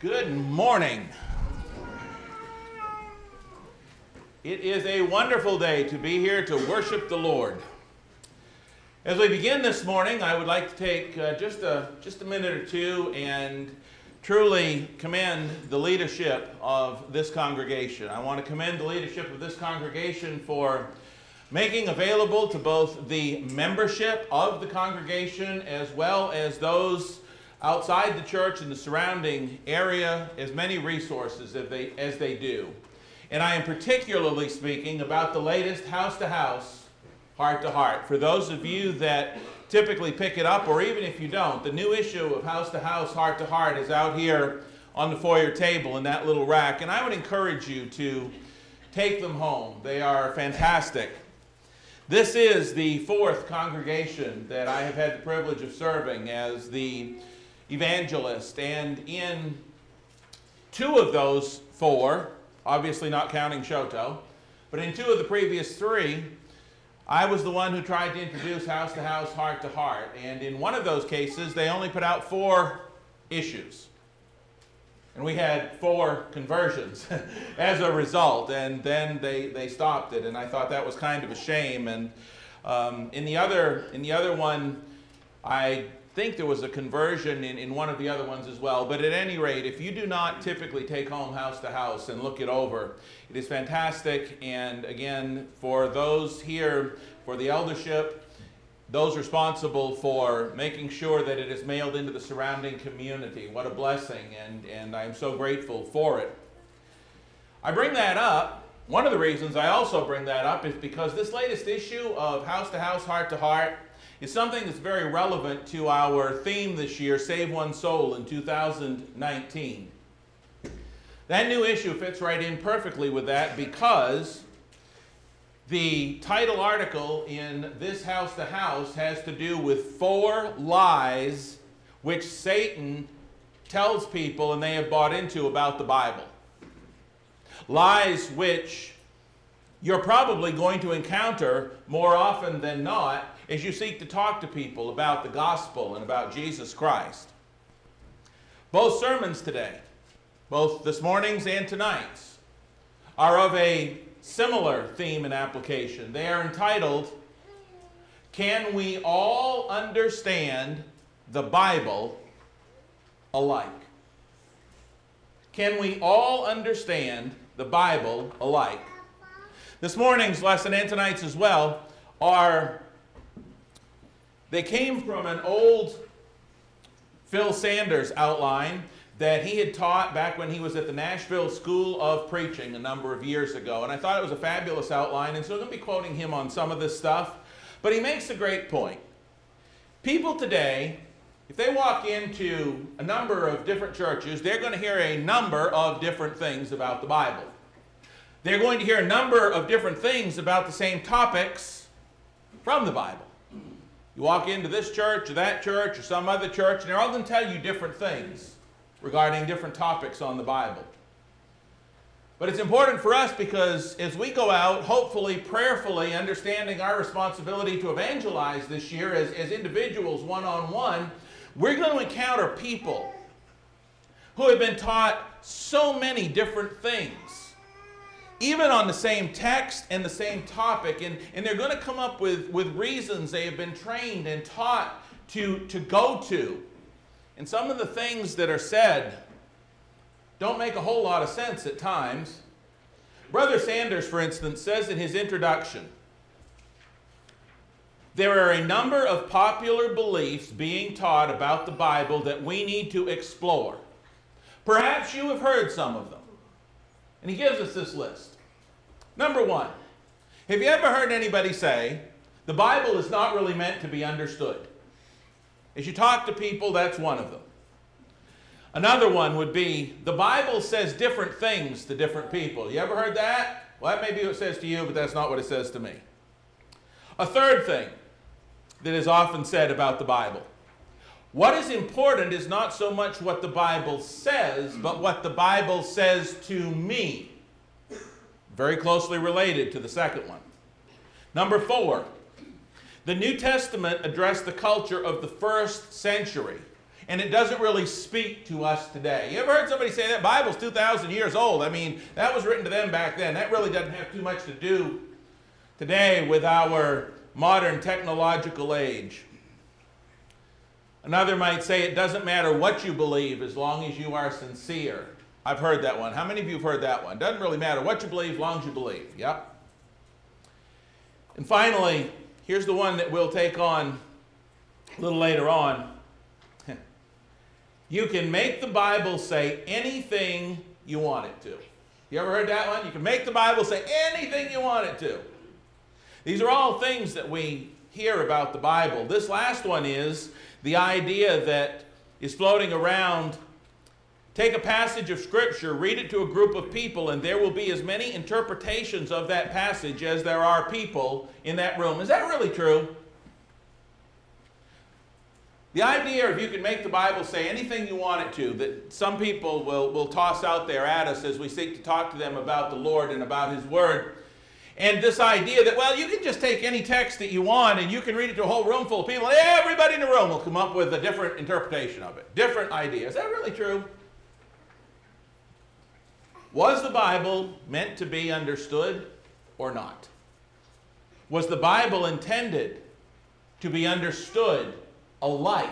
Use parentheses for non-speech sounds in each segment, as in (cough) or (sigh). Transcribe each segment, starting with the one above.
Good morning. It is a wonderful day to be here to worship the Lord. As we begin this morning, I would like to take uh, just, a, just a minute or two and truly commend the leadership of this congregation. I want to commend the leadership of this congregation for making available to both the membership of the congregation as well as those outside the church and the surrounding area as many resources as they, as they do. And I am particularly speaking about the latest house to house, heart to heart. For those of you that typically pick it up, or even if you don't, the new issue of house to house, heart to heart is out here on the foyer table in that little rack. And I would encourage you to take them home. They are fantastic. This is the fourth congregation that I have had the privilege of serving as the evangelist. And in two of those four, obviously not counting Chouteau, but in two of the previous three, I was the one who tried to introduce house to house, heart to heart. And in one of those cases, they only put out four issues. And we had four conversions (laughs) as a result. And then they, they stopped it. And I thought that was kind of a shame. And um, in, the other, in the other one, I think there was a conversion in, in one of the other ones as well. But at any rate, if you do not typically take home house to house and look it over, it is fantastic. And again, for those here, for the eldership, those responsible for making sure that it is mailed into the surrounding community. What a blessing, and, and I'm so grateful for it. I bring that up. One of the reasons I also bring that up is because this latest issue of House to House, Heart to Heart is something that's very relevant to our theme this year, Save One Soul, in 2019. That new issue fits right in perfectly with that because the title article in this House to House has to do with four lies which Satan tells people and they have bought into about the Bible. Lies which you're probably going to encounter more often than not as you seek to talk to people about the gospel and about Jesus Christ. Both sermons today, both this morning's and tonight's, are of a similar theme and application. They are entitled, Can We All Understand the Bible Alike? Can we all understand the Bible alike? This morning's lesson and tonight's as well are, they came from an old Phil Sanders outline that he had taught back when he was at the Nashville School of Preaching a number of years ago. And I thought it was a fabulous outline, and so I'm going to be quoting him on some of this stuff. But he makes a great point. People today, if they walk into a number of different churches, they're going to hear a number of different things about the Bible. They're going to hear a number of different things about the same topics from the Bible. You walk into this church or that church or some other church, and they're all going to tell you different things regarding different topics on the Bible. But it's important for us because as we go out, hopefully, prayerfully, understanding our responsibility to evangelize this year as, as individuals one on one, we're going to encounter people who have been taught so many different things, even on the same text and the same topic. And, and they're going to come up with, with reasons they have been trained and taught to, to go to and some of the things that are said don't make a whole lot of sense at times. Brother Sanders, for instance, says in his introduction there are a number of popular beliefs being taught about the Bible that we need to explore. Perhaps you have heard some of them. And he gives us this list. Number one, have you ever heard anybody say the Bible is not really meant to be understood? As you talk to people, that's one of them. Another one would be the Bible says different things to different people. You ever heard that? Well, that may be what it says to you, but that's not what it says to me. A third thing that is often said about the Bible what is important is not so much what the Bible says, but what the Bible says to me. Very closely related to the second one. Number four, the New Testament addressed the culture of the first century. and it doesn't really speak to us today. You ever heard somebody say that Bible's 2,000 years old? I mean, that was written to them back then. That really doesn't have too much to do today with our modern technological age. Another might say it doesn't matter what you believe as long as you are sincere. I've heard that one. How many of you have heard that one? Doesn't really matter what you believe long as you believe. Yep. And finally, here's the one that we'll take on a little later on. (laughs) You can make the Bible say anything you want it to. You ever heard that one? You can make the Bible say anything you want it to. These are all things that we hear about the Bible. This last one is the idea that is floating around take a passage of Scripture, read it to a group of people, and there will be as many interpretations of that passage as there are people in that room. Is that really true? The idea of you can make the Bible say anything you want it to, that some people will, will toss out there at us as we seek to talk to them about the Lord and about His Word. And this idea that, well, you can just take any text that you want and you can read it to a whole room full of people, and everybody in the room will come up with a different interpretation of it, different idea. Is that really true? Was the Bible meant to be understood or not? Was the Bible intended to be understood alike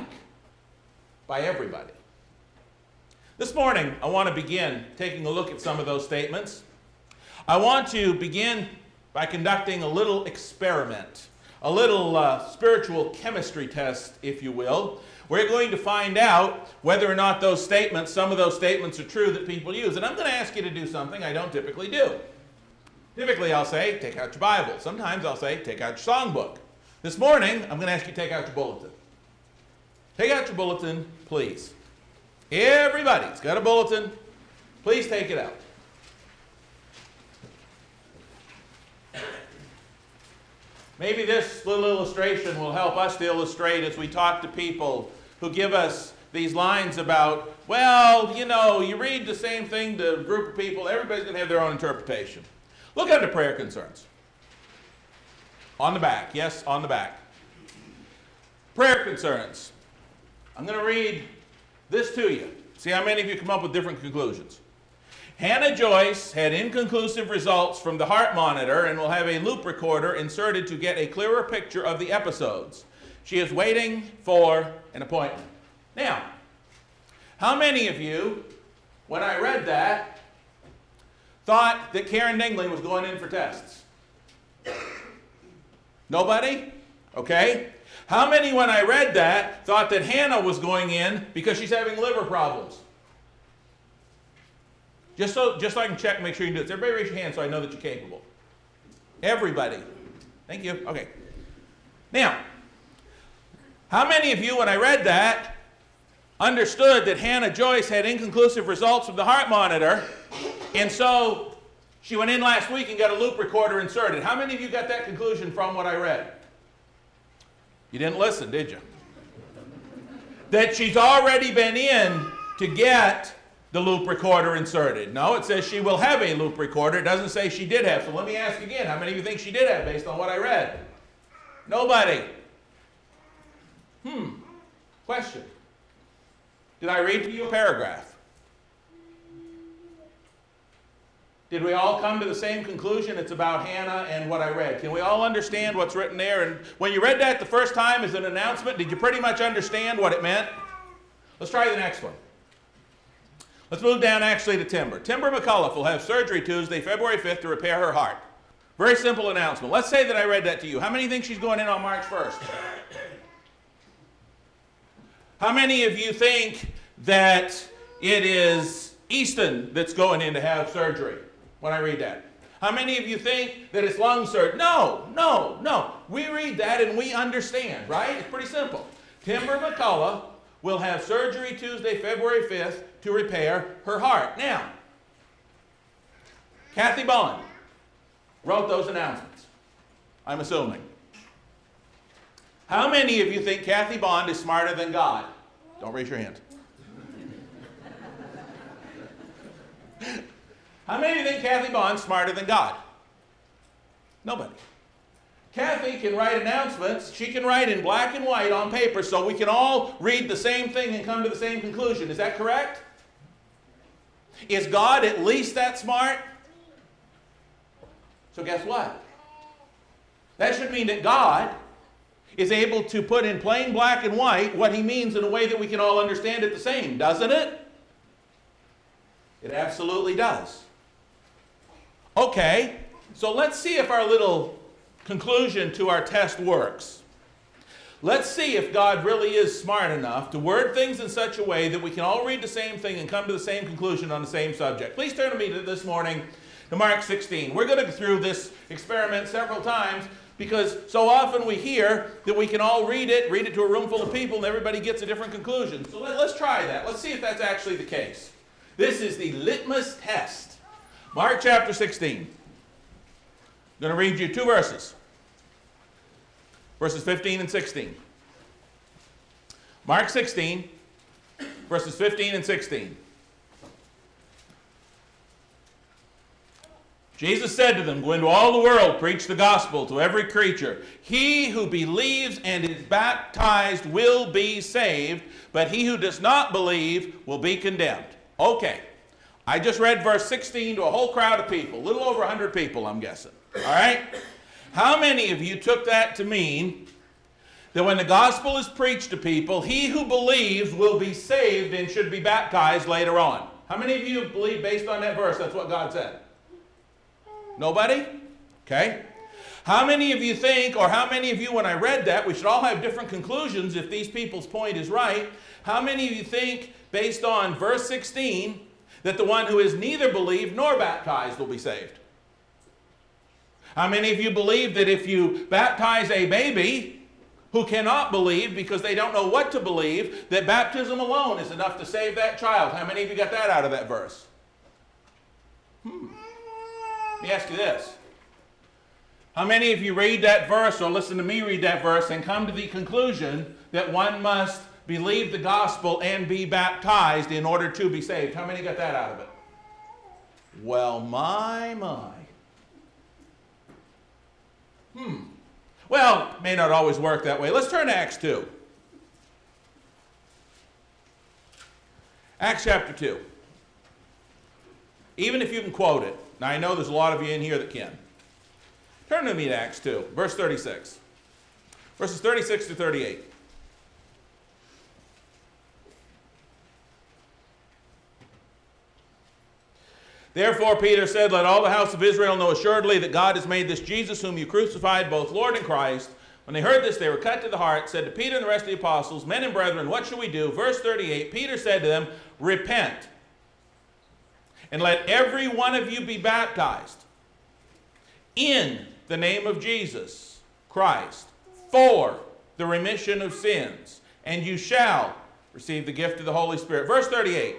by everybody. This morning, I want to begin taking a look at some of those statements. I want to begin by conducting a little experiment, a little uh, spiritual chemistry test, if you will. We're going to find out whether or not those statements, some of those statements are true that people use. And I'm going to ask you to do something I don't typically do. Typically, I'll say, take out your Bible. Sometimes I'll say, take out your songbook. This morning, I'm going to ask you to take out your bulletin. Take out your bulletin, please. Everybody's got a bulletin. Please take it out. Maybe this little illustration will help us to illustrate as we talk to people who give us these lines about, well, you know, you read the same thing to a group of people, everybody's going to have their own interpretation. Look under prayer concerns. On the back, yes, on the back. Prayer concerns. I'm going to read this to you. See how many of you come up with different conclusions. Hannah Joyce had inconclusive results from the heart monitor and will have a loop recorder inserted to get a clearer picture of the episodes. She is waiting for an appointment. Now, how many of you, when I read that, thought that Karen Dingley was going in for tests? Nobody? Okay. How many, when I read that, thought that Hannah was going in because she's having liver problems? Just so, just so I can check, make sure you do this. Everybody raise your hand so I know that you're capable. Everybody. Thank you. Okay. Now, how many of you, when I read that, understood that Hannah Joyce had inconclusive results from the heart monitor, and so she went in last week and got a loop recorder inserted? How many of you got that conclusion from what I read? You didn't listen, did you? That she's already been in to get the loop recorder inserted. No, it says she will have a loop recorder. It doesn't say she did have. So let me ask again how many of you think she did have based on what I read? Nobody. Hmm. Question. Did I read to you a paragraph? Did we all come to the same conclusion? It's about Hannah and what I read. Can we all understand what's written there? And when you read that the first time as an announcement, did you pretty much understand what it meant? Let's try the next one. Let's move down actually to Timber. Timber McCullough will have surgery Tuesday, February 5th to repair her heart. Very simple announcement. Let's say that I read that to you. How many think she's going in on March 1st? How many of you think that it is Easton that's going in to have surgery? when I read that? How many of you think that it's lung surgery? No, no, no. We read that and we understand, right? It's pretty simple. Timber McCullough will have surgery Tuesday, February 5th to repair her heart. Now, Kathy Bond wrote those announcements, I'm assuming. How many of you think Kathy Bond is smarter than God? Don't raise your hand. How many of you think Kathy Bond's smarter than God? Nobody. Kathy can write announcements. She can write in black and white on paper so we can all read the same thing and come to the same conclusion. Is that correct? Is God at least that smart? So, guess what? That should mean that God is able to put in plain black and white what he means in a way that we can all understand it the same, doesn't it? It absolutely does. Okay, so let's see if our little conclusion to our test works. Let's see if God really is smart enough to word things in such a way that we can all read the same thing and come to the same conclusion on the same subject. Please turn to me this morning to Mark 16. We're going to go through this experiment several times because so often we hear that we can all read it, read it to a room full of people, and everybody gets a different conclusion. So let, us try that. Let's see if that's actually the case. This is the litmus test. Mark chapter 16. I'm going to read you two verses verses 15 and 16. Mark 16, verses 15 and 16. Jesus said to them, Go into all the world, preach the gospel to every creature. He who believes and is baptized will be saved, but he who does not believe will be condemned. Okay, I just read verse 16 to a whole crowd of people, a little over 100 people, I'm guessing. All right? How many of you took that to mean that when the gospel is preached to people, he who believes will be saved and should be baptized later on? How many of you believe based on that verse that's what God said? Nobody? Okay. How many of you think, or how many of you, when I read that, we should all have different conclusions if these people's point is right? How many of you think, based on verse 16, that the one who is neither believed nor baptized will be saved? How many of you believe that if you baptize a baby who cannot believe because they don't know what to believe, that baptism alone is enough to save that child? How many of you got that out of that verse? Hmm. Let me ask you this. How many of you read that verse or listen to me read that verse and come to the conclusion that one must believe the gospel and be baptized in order to be saved? How many got that out of it? Well, my, my. Hmm. Well, may not always work that way. Let's turn to Acts 2. Acts chapter 2. Even if you can quote it. Now, I know there's a lot of you in here that can. Turn to me to Acts 2, verse 36. Verses 36 to 38. Therefore, Peter said, Let all the house of Israel know assuredly that God has made this Jesus, whom you crucified, both Lord and Christ. When they heard this, they were cut to the heart, said to Peter and the rest of the apostles, Men and brethren, what shall we do? Verse 38 Peter said to them, Repent and let every one of you be baptized in the name of Jesus Christ for the remission of sins, and you shall receive the gift of the Holy Spirit. Verse 38.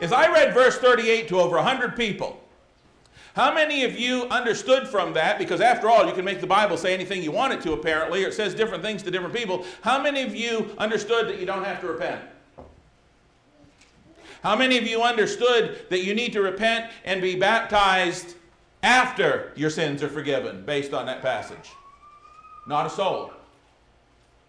As I read verse 38 to over 100 people, how many of you understood from that? Because after all, you can make the Bible say anything you want it to, apparently, or it says different things to different people. How many of you understood that you don't have to repent? How many of you understood that you need to repent and be baptized after your sins are forgiven based on that passage? Not a soul.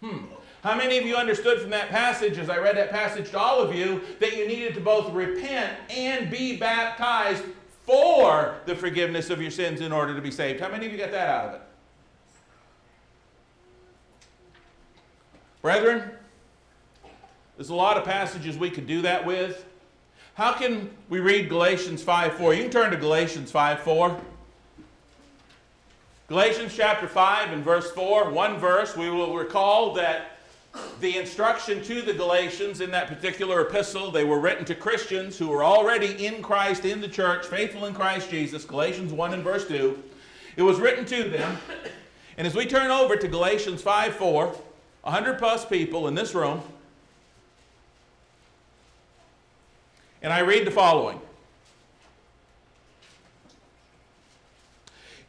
Hmm. How many of you understood from that passage, as I read that passage to all of you, that you needed to both repent and be baptized for the forgiveness of your sins in order to be saved? How many of you got that out of it? Brethren, there's a lot of passages we could do that with. How can we read Galatians 5:4? You can turn to Galatians 5:4. Galatians chapter 5 and verse 4, one verse, we will recall that the instruction to the Galatians in that particular epistle, they were written to Christians who were already in Christ, in the church, faithful in Christ Jesus. Galatians 1 and verse 2. It was written to them. And as we turn over to Galatians 5 4, 100 plus people in this room, And I read the following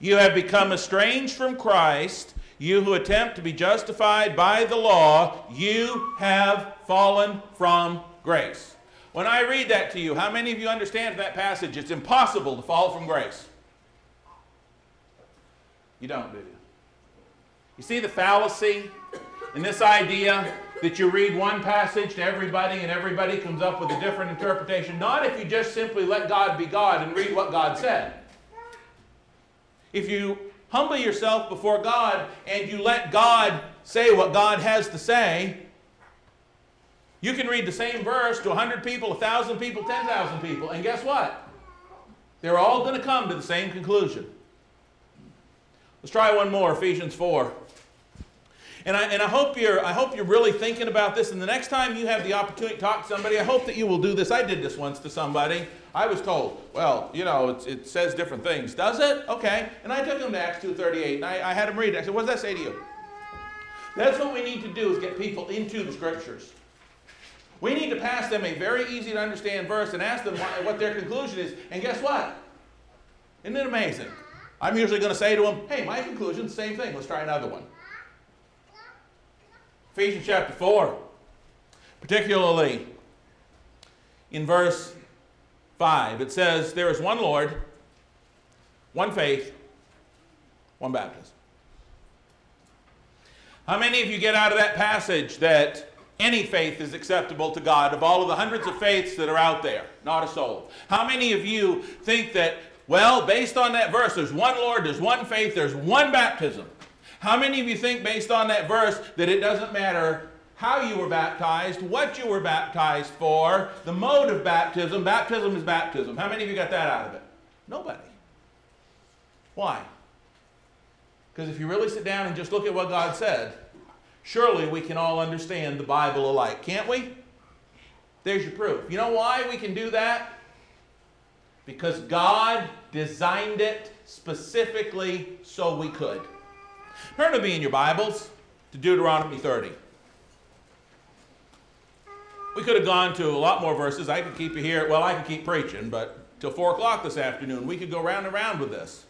You have become estranged from Christ, you who attempt to be justified by the law, you have fallen from grace. When I read that to you, how many of you understand that passage? It's impossible to fall from grace. You don't, do you? You see the fallacy in this idea that you read one passage to everybody and everybody comes up with a different interpretation? Not if you just simply let God be God and read what God said. If you humble yourself before God and you let God say what God has to say, you can read the same verse to 100 people, 1,000 people, 10,000 people, and guess what? They're all going to come to the same conclusion. Let's try one more, Ephesians 4. And I, and I hope you're I hope you're really thinking about this. And the next time you have the opportunity to talk to somebody, I hope that you will do this. I did this once to somebody. I was told, well, you know, it says different things. Does it? Okay. And I took them to Acts 2.38, and I, I had them read it. I said, what does that say to you? That's what we need to do is get people into the scriptures. We need to pass them a very easy to understand verse and ask them what their conclusion is. And guess what? Isn't it amazing? I'm usually going to say to them, hey, my conclusion, same thing. Let's try another one. Ephesians chapter 4, particularly in verse 5, it says, There is one Lord, one faith, one baptism. How many of you get out of that passage that any faith is acceptable to God of all of the hundreds of faiths that are out there? Not a soul. How many of you think that, well, based on that verse, there's one Lord, there's one faith, there's one baptism? How many of you think, based on that verse, that it doesn't matter how you were baptized, what you were baptized for, the mode of baptism? Baptism is baptism. How many of you got that out of it? Nobody. Why? Because if you really sit down and just look at what God said, surely we can all understand the Bible alike, can't we? There's your proof. You know why we can do that? Because God designed it specifically so we could. Turn to me in your Bibles to Deuteronomy 30. We could have gone to a lot more verses. I could keep you here. Well, I could keep preaching, but till 4 o'clock this afternoon, we could go round and round with this.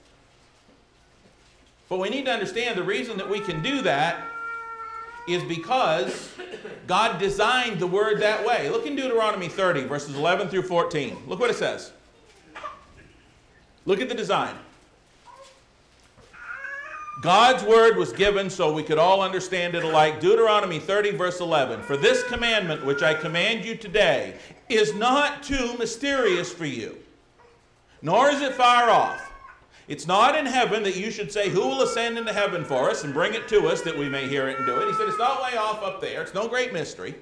But we need to understand the reason that we can do that is because God designed the word that way. Look in Deuteronomy 30, verses 11 through 14. Look what it says. Look at the design. God's word was given so we could all understand it alike. Deuteronomy 30, verse 11. For this commandment which I command you today is not too mysterious for you, nor is it far off. It's not in heaven that you should say, Who will ascend into heaven for us and bring it to us that we may hear it and do it? He said, It's not way off up there. It's no great mystery.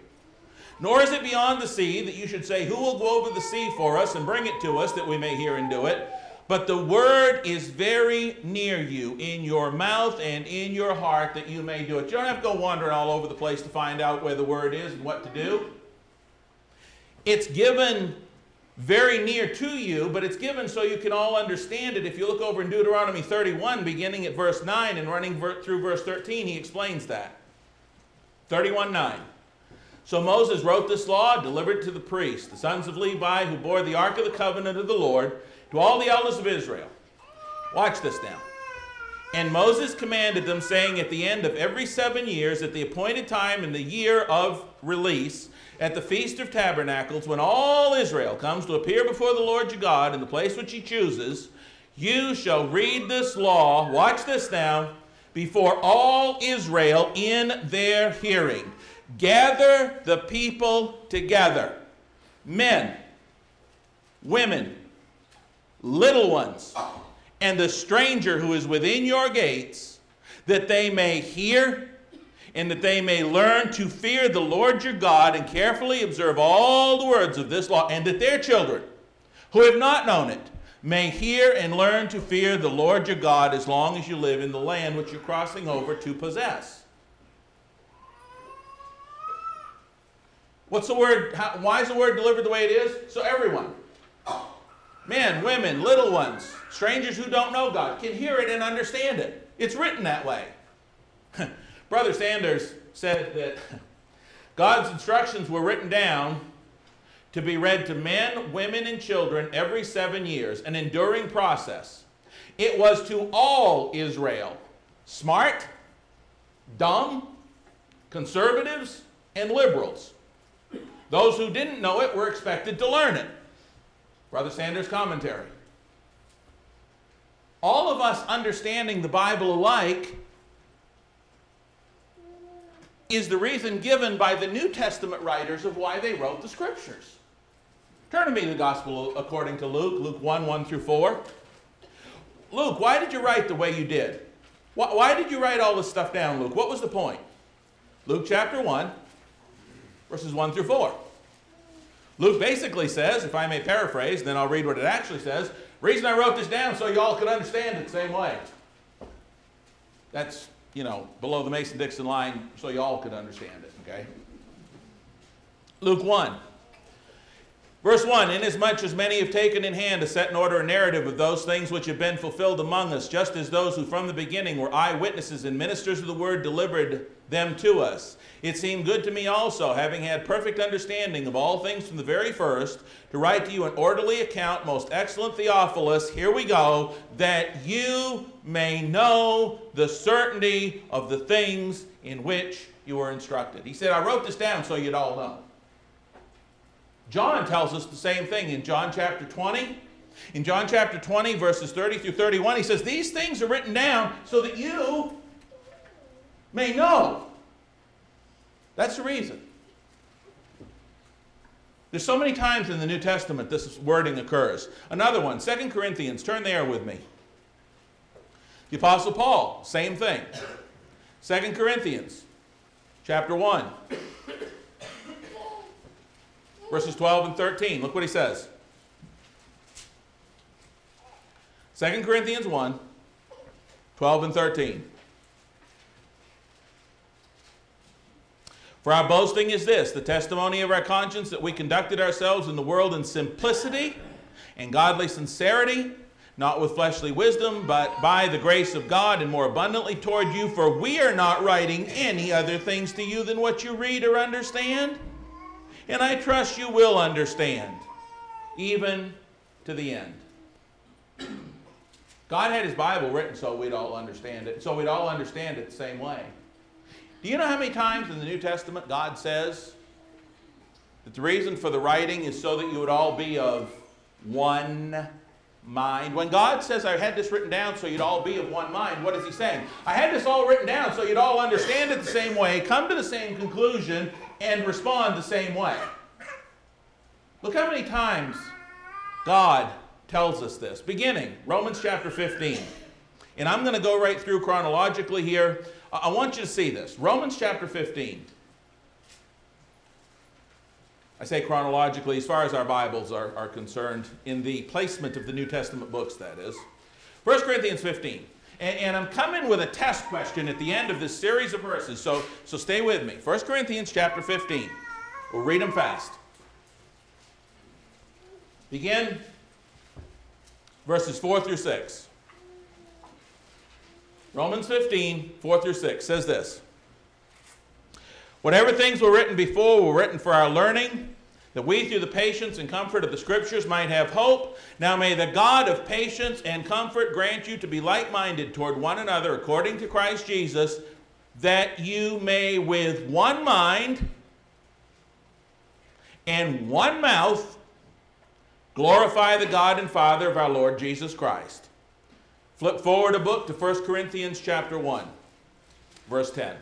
Nor is it beyond the sea that you should say, Who will go over the sea for us and bring it to us that we may hear and do it? But the word is very near you, in your mouth and in your heart, that you may do it. You don't have to go wandering all over the place to find out where the word is and what to do. It's given very near to you, but it's given so you can all understand it. If you look over in Deuteronomy 31, beginning at verse 9 and running through verse 13, he explains that. 31 9. So Moses wrote this law, delivered to the priests, the sons of Levi, who bore the ark of the covenant of the Lord, to all the elders of Israel. Watch this now. And Moses commanded them, saying, At the end of every seven years, at the appointed time in the year of release, at the Feast of Tabernacles, when all Israel comes to appear before the Lord your God in the place which he chooses, you shall read this law, watch this now, before all Israel in their hearing. Gather the people together, men, women, little ones, and the stranger who is within your gates, that they may hear and that they may learn to fear the Lord your God and carefully observe all the words of this law, and that their children, who have not known it, may hear and learn to fear the Lord your God as long as you live in the land which you're crossing over to possess. What's the word? How, why is the word delivered the way it is? So everyone, men, women, little ones, strangers who don't know God, can hear it and understand it. It's written that way. (laughs) Brother Sanders said that (laughs) God's instructions were written down to be read to men, women, and children every seven years, an enduring process. It was to all Israel smart, dumb, conservatives, and liberals. Those who didn't know it were expected to learn it. Brother Sanders' commentary. All of us understanding the Bible alike is the reason given by the New Testament writers of why they wrote the scriptures. Turn to me the gospel according to Luke, Luke 1 1 through 4. Luke, why did you write the way you did? Why, why did you write all this stuff down, Luke? What was the point? Luke chapter 1, verses 1 through 4. Luke basically says, if I may paraphrase, then I'll read what it actually says. Reason I wrote this down so y'all could understand it the same way. That's, you know, below the Mason Dixon line so y'all could understand it, okay? Luke 1. Verse 1 Inasmuch as many have taken in hand to set in order a narrative of those things which have been fulfilled among us, just as those who from the beginning were eyewitnesses and ministers of the word delivered them to us. It seemed good to me also, having had perfect understanding of all things from the very first, to write to you an orderly account, most excellent Theophilus, here we go, that you may know the certainty of the things in which you were instructed. He said, I wrote this down so you'd all know. John tells us the same thing in John chapter 20. In John chapter 20, verses 30 through 31, he says, These things are written down so that you may know. That's the reason. There's so many times in the New Testament this wording occurs. Another one, 2 Corinthians, turn there with me. The Apostle Paul, same thing. 2 Corinthians, chapter 1 verses 12 and 13. Look what he says. 2 Corinthians 1, 12 and 13. For our boasting is this the testimony of our conscience that we conducted ourselves in the world in simplicity and godly sincerity, not with fleshly wisdom, but by the grace of God and more abundantly toward you. For we are not writing any other things to you than what you read or understand and I trust you will understand, even to the end. (clears throat) God had his Bible written so we'd all understand it, so we'd all understand it the same way. Do you know how many times in the New Testament God says that the reason for the writing is so that you would all be of one mind? When God says, I had this written down so you'd all be of one mind, what is He saying? I had this all written down so you'd all understand it the same way, come to the same conclusion, and respond the same way. Look how many times God tells us this. Beginning, Romans chapter 15. And I'm going to go right through chronologically here. I want you to see this. Romans chapter 15. I say chronologically as far as our Bibles are, are concerned, in the placement of the New Testament books, that is. 1 Corinthians 15. And, and, I'm coming with a test question at the end of this series of verses, so, so stay with me. 1 Corinthians chapter 15. We'll read them fast. Begin verses 4 through 6. Romans 15, 4 through 6 says this Whatever things were written before were written for our learning that we through the patience and comfort of the Scriptures might have hope. Now may the God of patience and comfort grant you to be like minded toward one another according to Christ Jesus, that you may with one mind and one mouth glorify the God and Father of our Lord Jesus Christ. Flip forward a book to 1 Corinthians chapter 1, verse 10.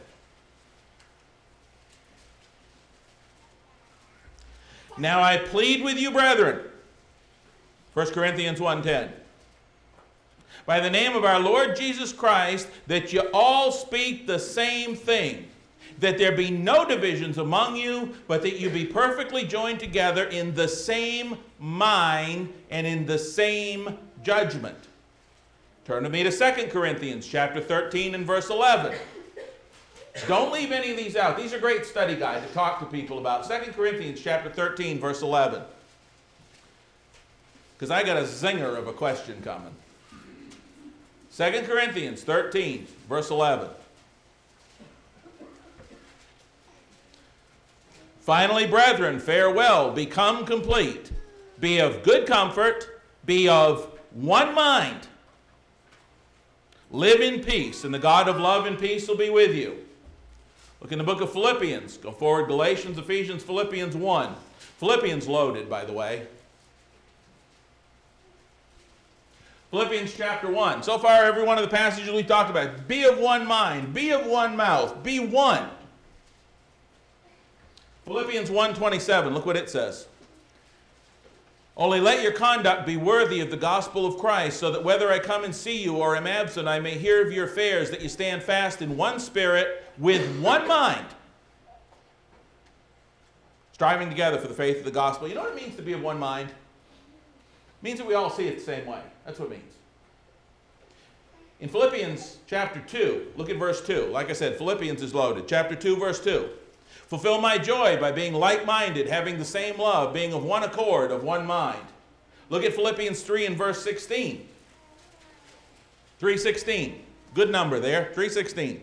Now I plead with you, brethren. 1 Corinthians 1:10. By the name of our Lord Jesus Christ, that you all speak the same thing, that there be no divisions among you, but that you be perfectly joined together in the same mind and in the same judgment. Turn to me to 2 Corinthians chapter 13 and verse 11. Don't leave any of these out. These are great study guides to talk to people about. 2 Corinthians chapter 13, verse 11. Because I got a zinger of a question coming. 2 Corinthians 13, verse 11. Finally, brethren, farewell, become complete, be of good comfort, be of one mind, live in peace, and the God of love and peace will be with you. Look in the book of Philippians. Go forward, Galatians, Ephesians, Philippians 1. Philippians loaded, by the way. Philippians chapter 1. So far, every one of the passages we talked about. Be of one mind, be of one mouth, be one. Philippians 1:27, look what it says. Only let your conduct be worthy of the gospel of Christ, so that whether I come and see you or am absent, I may hear of your affairs, that you stand fast in one spirit, with one mind, striving together for the faith of the gospel. You know what it means to be of one mind? It means that we all see it the same way. That's what it means. In Philippians chapter 2, look at verse 2. Like I said, Philippians is loaded. Chapter 2, verse 2. Fulfill my joy by being like minded, having the same love, being of one accord, of one mind. Look at Philippians 3 and verse 16. 316. Good number there. 316.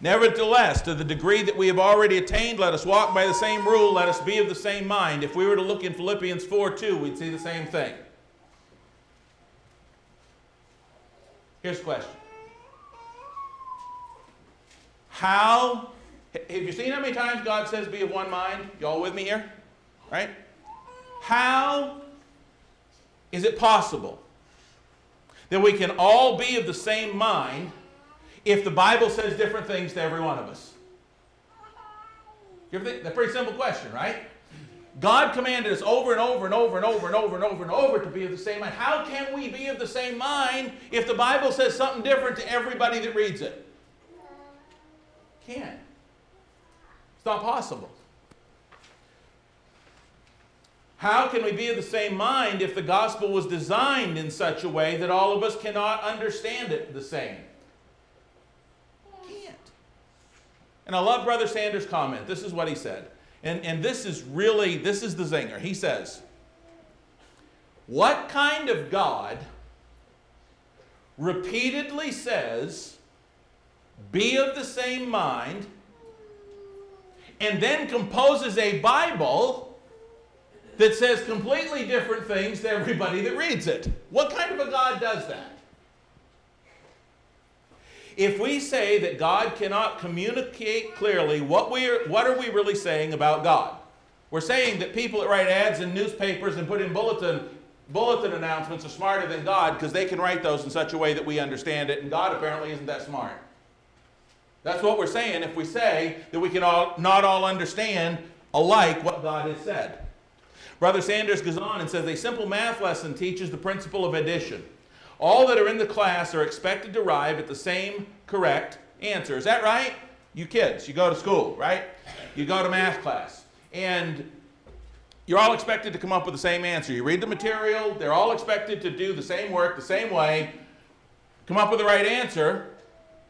Nevertheless, to the degree that we have already attained, let us walk by the same rule, let us be of the same mind. If we were to look in Philippians 4 2, we'd see the same thing. Here's a question How, have you seen how many times God says be of one mind? Y'all with me here? Right? How is it possible that we can all be of the same mind if the Bible says different things to every one of us? You ever think? That's a pretty simple question, right? God commanded us over and over and over and over and over and over and over to be of the same mind. How can we be of the same mind if the Bible says something different to everybody that reads it? Can't. It's not possible. How can we be of the same mind if the gospel was designed in such a way that all of us cannot understand it the same? Can't. And I love Brother Sanders' comment. This is what he said. And, and this is really, this is the zinger. He says, What kind of God repeatedly says, be of the same mind, and then composes a Bible that says completely different things to everybody that reads it? What kind of a God does that? If we say that God cannot communicate clearly, what, we are, what are we really saying about God? We're saying that people that write ads in newspapers and put in bulletin, bulletin announcements are smarter than God because they can write those in such a way that we understand it, and God apparently isn't that smart. That's what we're saying if we say that we can all, not all understand alike what God has said. Brother Sanders goes on and says a simple math lesson teaches the principle of addition. All that are in the class are expected to arrive at the same correct answer. Is that right? You kids, you go to school, right? You go to math class. And you're all expected to come up with the same answer. You read the material, they're all expected to do the same work the same way, come up with the right answer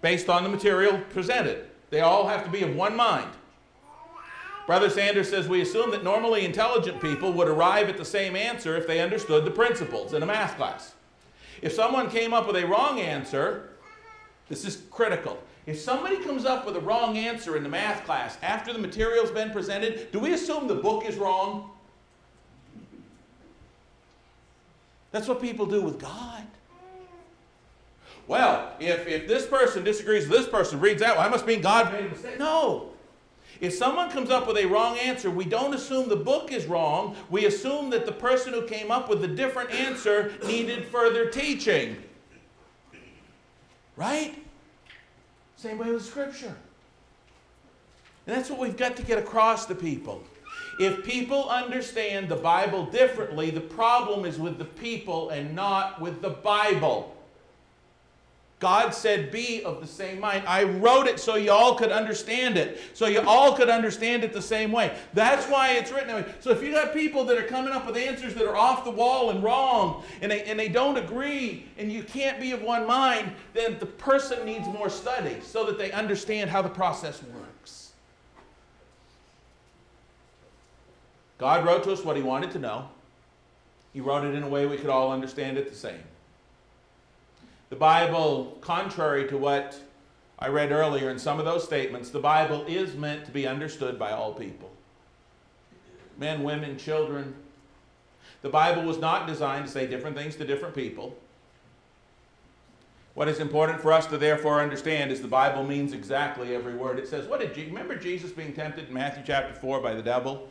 based on the material presented. They all have to be of one mind. Brother Sanders says we assume that normally intelligent people would arrive at the same answer if they understood the principles in a math class. If someone came up with a wrong answer, this is critical. If somebody comes up with a wrong answer in the math class after the material's been presented, do we assume the book is wrong? That's what people do with God. Well, if, if this person disagrees with this person, reads that, well, I must mean God made a mistake. No. If someone comes up with a wrong answer, we don't assume the book is wrong. We assume that the person who came up with a different answer needed further teaching. Right? Same way with Scripture. And that's what we've got to get across to people. If people understand the Bible differently, the problem is with the people and not with the Bible. God said, Be of the same mind. I wrote it so you all could understand it, so you all could understand it the same way. That's why it's written. So if you got people that are coming up with answers that are off the wall and wrong, and they, and they don't agree, and you can't be of one mind, then the person needs more study so that they understand how the process works. God wrote to us what He wanted to know, He wrote it in a way we could all understand it the same. The Bible, contrary to what I read earlier in some of those statements, the Bible is meant to be understood by all people men, women, children. The Bible was not designed to say different things to different people. What is important for us to therefore understand is the Bible means exactly every word it says. What did you remember Jesus being tempted in Matthew chapter 4 by the devil?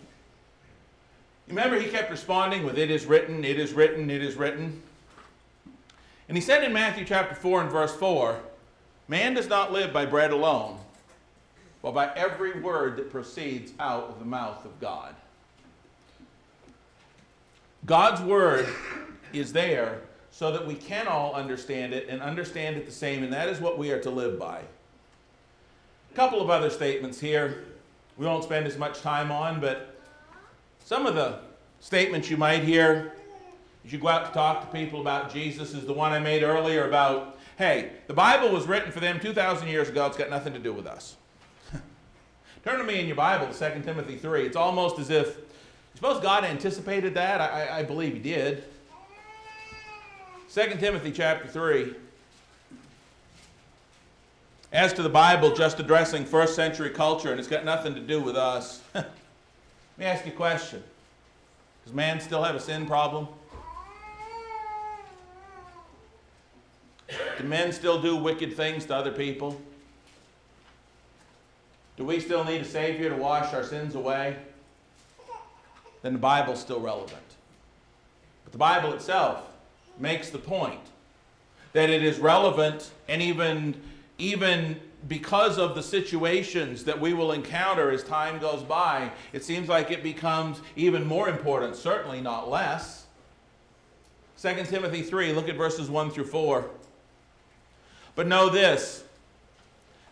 Remember he kept responding with it is written, it is written, it is written. And he said in Matthew chapter 4 and verse 4 Man does not live by bread alone, but by every word that proceeds out of the mouth of God. God's word is there so that we can all understand it and understand it the same, and that is what we are to live by. A couple of other statements here we won't spend as much time on, but some of the statements you might hear as you go out to talk to people about Jesus is the one I made earlier about, hey, the Bible was written for them 2,000 years ago, it's got nothing to do with us. (laughs) Turn to me in your Bible to 2 Timothy 3. It's almost as if, suppose God anticipated that? I, I believe He did. 2 Timothy chapter 3. As to the Bible just addressing first century culture, and it's got nothing to do with us. (laughs) Let me ask you a question Does man still have a sin problem? Do men still do wicked things to other people? Do we still need a Savior to wash our sins away? Then the Bible's still relevant. But the Bible itself makes the point that it is relevant and even, even because of the situations that we will encounter as time goes by, it seems like it becomes even more important, certainly not less. 2 Timothy 3, look at verses 1 through 4. But know this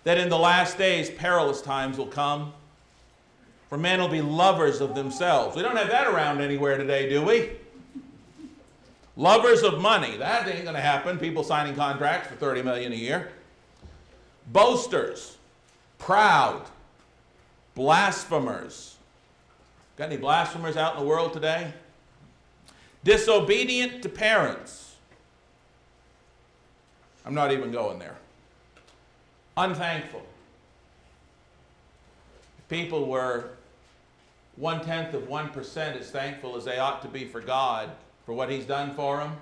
that in the last days perilous times will come. For men will be lovers of themselves. We don't have that around anywhere today, do we? Lovers of money. That ain't going to happen. People signing contracts for 30 million a year. Boasters. Proud. Blasphemers. Got any blasphemers out in the world today? Disobedient to parents. I'm not even going there unthankful. People were one tenth of 1% as thankful as they ought to be for God for what He's done for them,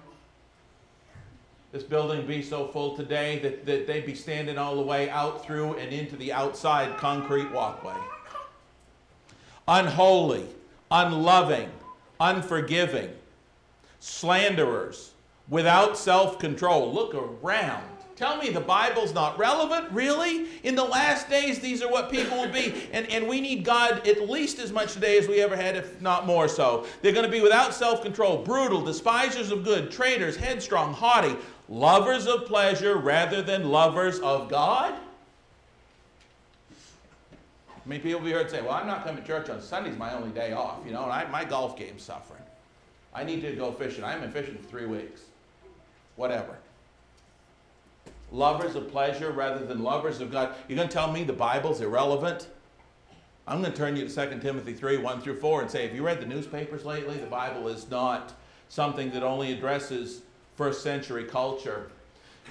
this building be so full today that, that they'd be standing all the way out through and into the outside concrete walkway. Unholy, unloving, unforgiving, slanderers, without self control. Look around. Tell me the Bible's not relevant? Really? In the last days, these are what people will be. And, and we need God at least as much today as we ever had, if not more so. They're going to be without self control, brutal, despisers of good, traitors, headstrong, haughty, lovers of pleasure rather than lovers of God. I mean, people will be heard say, well, I'm not coming to church on Sunday's my only day off, you know, and I, my golf game's suffering. I need to go fishing. I haven't been fishing for three weeks. Whatever lovers of pleasure rather than lovers of God. You're going to tell me the Bible's irrelevant? I'm going to turn you to 2 Timothy 3 1 through 4 and say, Have you read the newspapers lately? The Bible is not something that only addresses first century culture.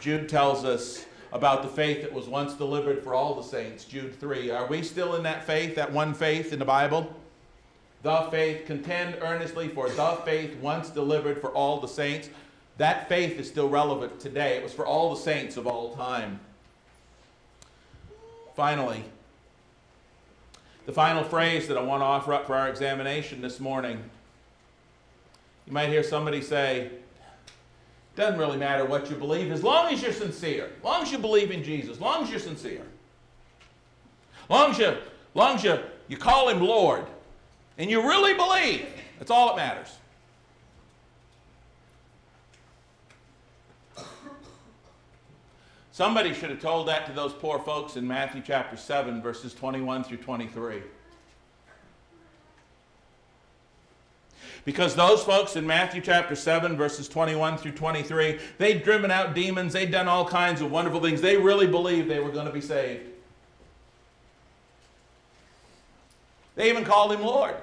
Jude tells us about the faith that was once delivered for all the saints. Jude 3. Are we still in that faith, that one faith in the Bible? The faith, contend earnestly for the faith once delivered for all the saints. That faith is still relevant today. It was for all the saints of all time. Finally, the final phrase that I want to offer up for our examination this morning. You might hear somebody say, doesn't really matter what you believe as long as you're sincere. As long as you believe in Jesus. As long as you're sincere. As long as you, as long as you, you call him Lord and you really believe. That's all that matters. Somebody should have told that to those poor folks in Matthew chapter 7, verses 21 through 23. Because those folks in Matthew chapter 7, verses 21 through 23, they'd driven out demons, they'd done all kinds of wonderful things. They really believed they were going to be saved. They even called him Lord.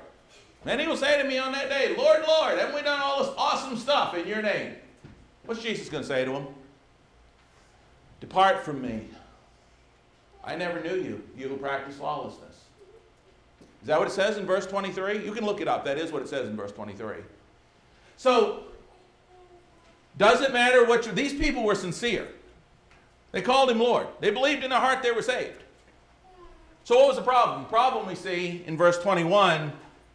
And he will say to me on that day, Lord, Lord, haven't we done all this awesome stuff in your name? What's Jesus going to say to him? Depart from me. I never knew you, you who practice lawlessness. Is that what it says in verse 23? You can look it up. That is what it says in verse 23. So, does it matter what you, these people were sincere? They called him Lord. They believed in their heart they were saved. So, what was the problem? The problem we see in verse 21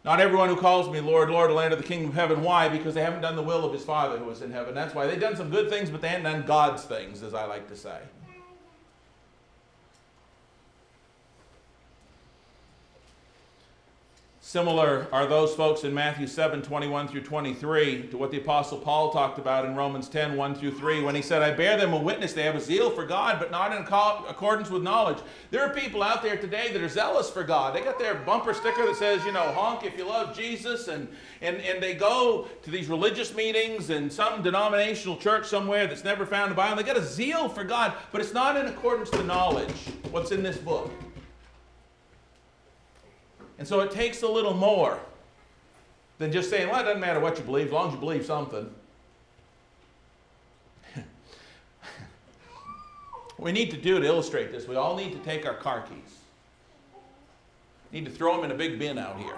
not everyone who calls me Lord, Lord will enter the kingdom of heaven. Why? Because they haven't done the will of his Father who is in heaven. That's why. They've done some good things, but they haven't done God's things, as I like to say. Similar are those folks in Matthew 7 21 through 23 to what the Apostle Paul talked about in Romans 10 1 through 3 when he said, I bear them a witness they have a zeal for God, but not in accordance with knowledge. There are people out there today that are zealous for God. They got their bumper sticker that says, you know, honk if you love Jesus, and, and, and they go to these religious meetings in some denominational church somewhere that's never found the Bible. They got a zeal for God, but it's not in accordance to knowledge, what's in this book. And so it takes a little more than just saying, well, it doesn't matter what you believe, as long as you believe something. (laughs) we need to do to illustrate this, we all need to take our car keys. Need to throw them in a big bin out here.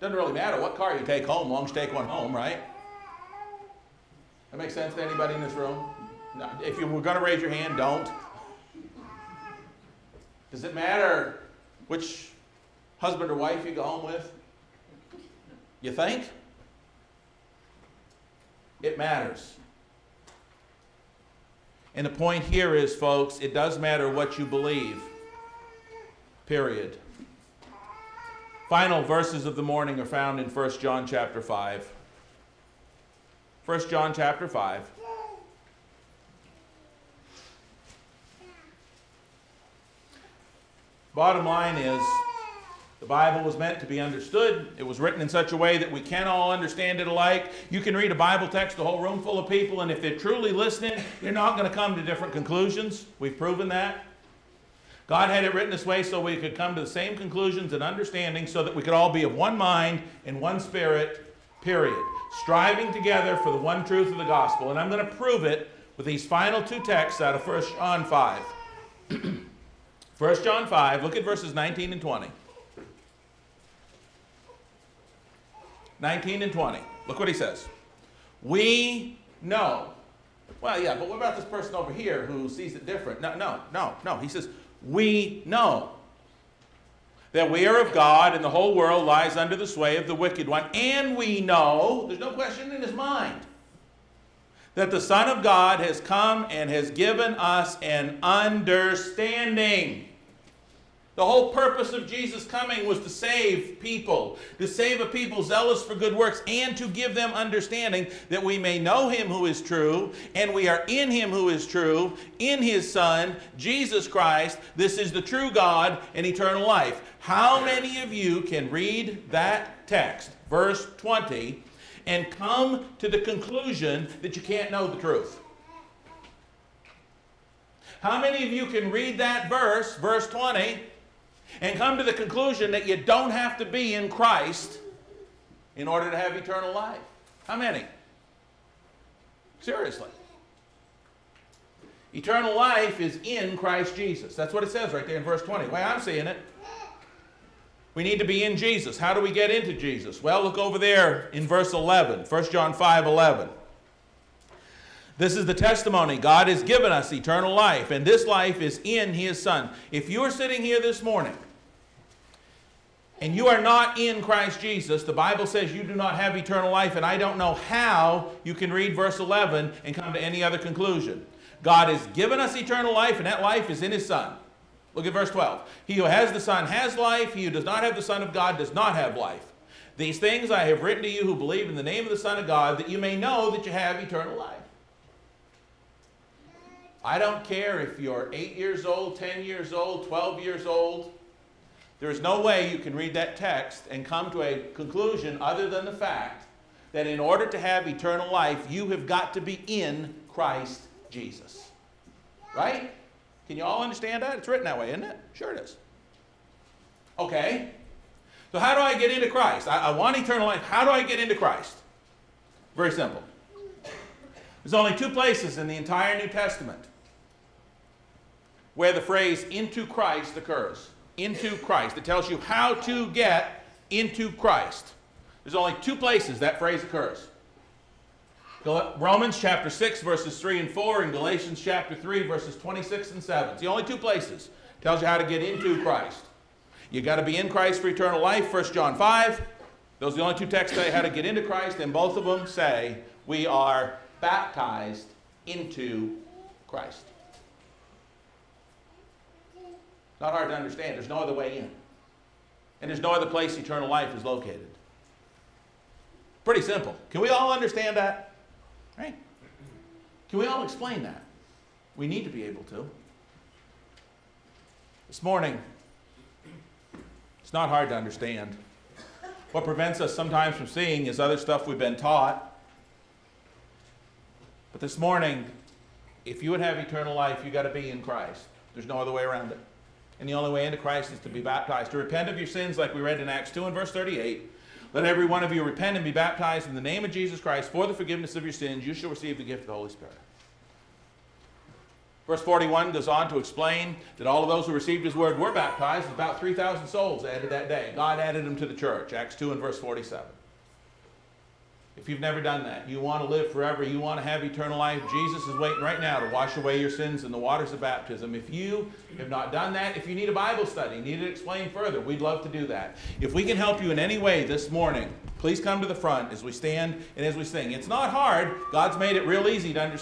Doesn't really matter what car you take home, long as you take one home, right? That makes sense to anybody in this room? No, if you were going to raise your hand, don't. Does it matter which husband or wife you go home with? You think? It matters. And the point here is, folks, it does matter what you believe. Period. Final verses of the morning are found in 1 John chapter 5. 1 John chapter 5. Bottom line is, the Bible was meant to be understood. It was written in such a way that we can all understand it alike. You can read a Bible text, a whole room full of people, and if they're truly listening, you're not going to come to different conclusions. We've proven that. God had it written this way so we could come to the same conclusions and understanding so that we could all be of one mind and one spirit, period. Striving together for the one truth of the gospel. And I'm going to prove it with these final two texts out of 1 John 5. (clears throat) 1 John 5, look at verses 19 and 20. 19 and 20. Look what he says. We know. Well, yeah, but what about this person over here who sees it different? No, no, no, no. He says, We know that we are of God and the whole world lies under the sway of the wicked one. And we know, there's no question in his mind, that the Son of God has come and has given us an understanding the whole purpose of Jesus coming was to save people, to save a people zealous for good works, and to give them understanding that we may know him who is true, and we are in him who is true, in his Son, Jesus Christ. This is the true God and eternal life. How many of you can read that text, verse 20, and come to the conclusion that you can't know the truth? How many of you can read that verse, verse 20, and come to the conclusion that you don't have to be in Christ in order to have eternal life. How many? Seriously. Eternal life is in Christ Jesus. That's what it says right there in verse 20. The way I'm seeing it. We need to be in Jesus. How do we get into Jesus? Well, look over there in verse 11, 1 John 5 11. This is the testimony. God has given us eternal life, and this life is in His Son. If you are sitting here this morning and you are not in Christ Jesus, the Bible says you do not have eternal life, and I don't know how you can read verse 11 and come to any other conclusion. God has given us eternal life, and that life is in His Son. Look at verse 12. He who has the Son has life, he who does not have the Son of God does not have life. These things I have written to you who believe in the name of the Son of God, that you may know that you have eternal life. I don't care if you're 8 years old, 10 years old, 12 years old. There is no way you can read that text and come to a conclusion other than the fact that in order to have eternal life, you have got to be in Christ Jesus. Right? Can you all understand that? It's written that way, isn't it? Sure it is. Okay. So, how do I get into Christ? I, I want eternal life. How do I get into Christ? Very simple. There's only two places in the entire New Testament where the phrase into Christ occurs. Into Christ. It tells you how to get into Christ. There's only two places that phrase occurs. Romans chapter 6, verses 3 and 4, and Galatians chapter 3, verses 26 and 7. It's the only two places. It tells you how to get into Christ. You got to be in Christ for eternal life, 1 John 5. Those are the only two texts that how to get into Christ, and both of them say we are baptized into Christ. Not hard to understand. There's no other way in. and there's no other place eternal life is located. Pretty simple. Can we all understand that? Right? Can we all explain that? We need to be able to. This morning, it's not hard to understand. What prevents us sometimes from seeing is other stuff we've been taught. But this morning, if you would have eternal life, you got to be in Christ. There's no other way around it. And the only way into Christ is to be baptized, to repent of your sins, like we read in Acts 2 and verse 38. Let every one of you repent and be baptized in the name of Jesus Christ for the forgiveness of your sins. You shall receive the gift of the Holy Spirit. Verse 41 goes on to explain that all of those who received his word were baptized. About 3,000 souls added that day. God added them to the church. Acts 2 and verse 47. If you've never done that, you want to live forever, you want to have eternal life, Jesus is waiting right now to wash away your sins in the waters of baptism. If you have not done that, if you need a Bible study, need it explained further, we'd love to do that. If we can help you in any way this morning, please come to the front as we stand and as we sing. It's not hard, God's made it real easy to understand.